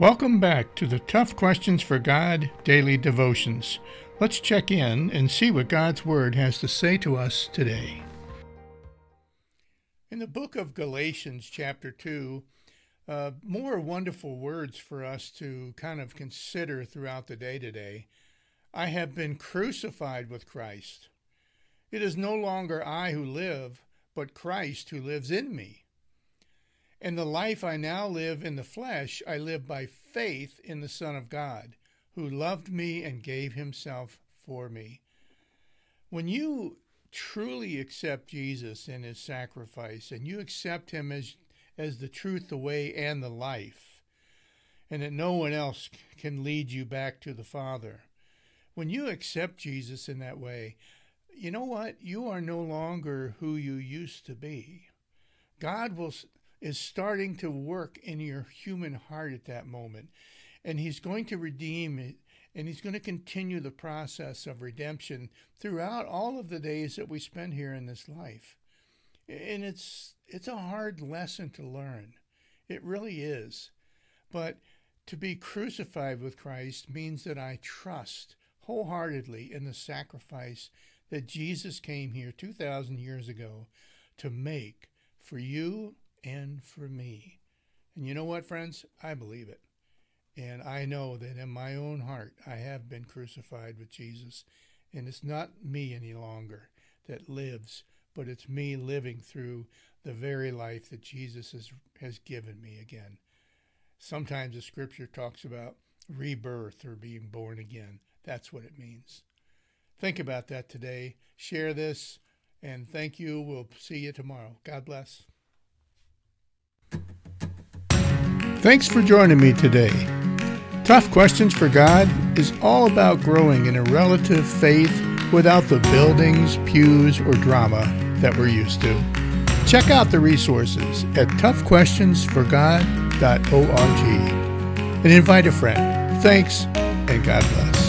Welcome back to the Tough Questions for God Daily Devotions. Let's check in and see what God's Word has to say to us today. In the book of Galatians, chapter 2, uh, more wonderful words for us to kind of consider throughout the day today. I have been crucified with Christ. It is no longer I who live, but Christ who lives in me. And the life I now live in the flesh, I live by faith in the Son of God, who loved me and gave himself for me. When you truly accept Jesus and his sacrifice, and you accept him as, as the truth, the way, and the life, and that no one else can lead you back to the Father, when you accept Jesus in that way, you know what? You are no longer who you used to be. God will is starting to work in your human heart at that moment, and He's going to redeem it, and He's going to continue the process of redemption throughout all of the days that we spend here in this life. And it's it's a hard lesson to learn. It really is. But to be crucified with Christ means that I trust wholeheartedly in the sacrifice that Jesus came here 2,000 years ago to make for you and for me. And you know what, friends? I believe it. And I know that in my own heart, I have been crucified with Jesus. And it's not me any longer that lives, but it's me living through the very life that Jesus has, has given me again. Sometimes the scripture talks about rebirth or being born again. That's what it means. Think about that today. Share this, and thank you. We'll see you tomorrow. God bless. Thanks for joining me today. Tough Questions for God is all about growing in a relative faith without the buildings, pews, or drama that we're used to. Check out the resources at toughquestionsforgod.org and invite a friend. Thanks, and God bless.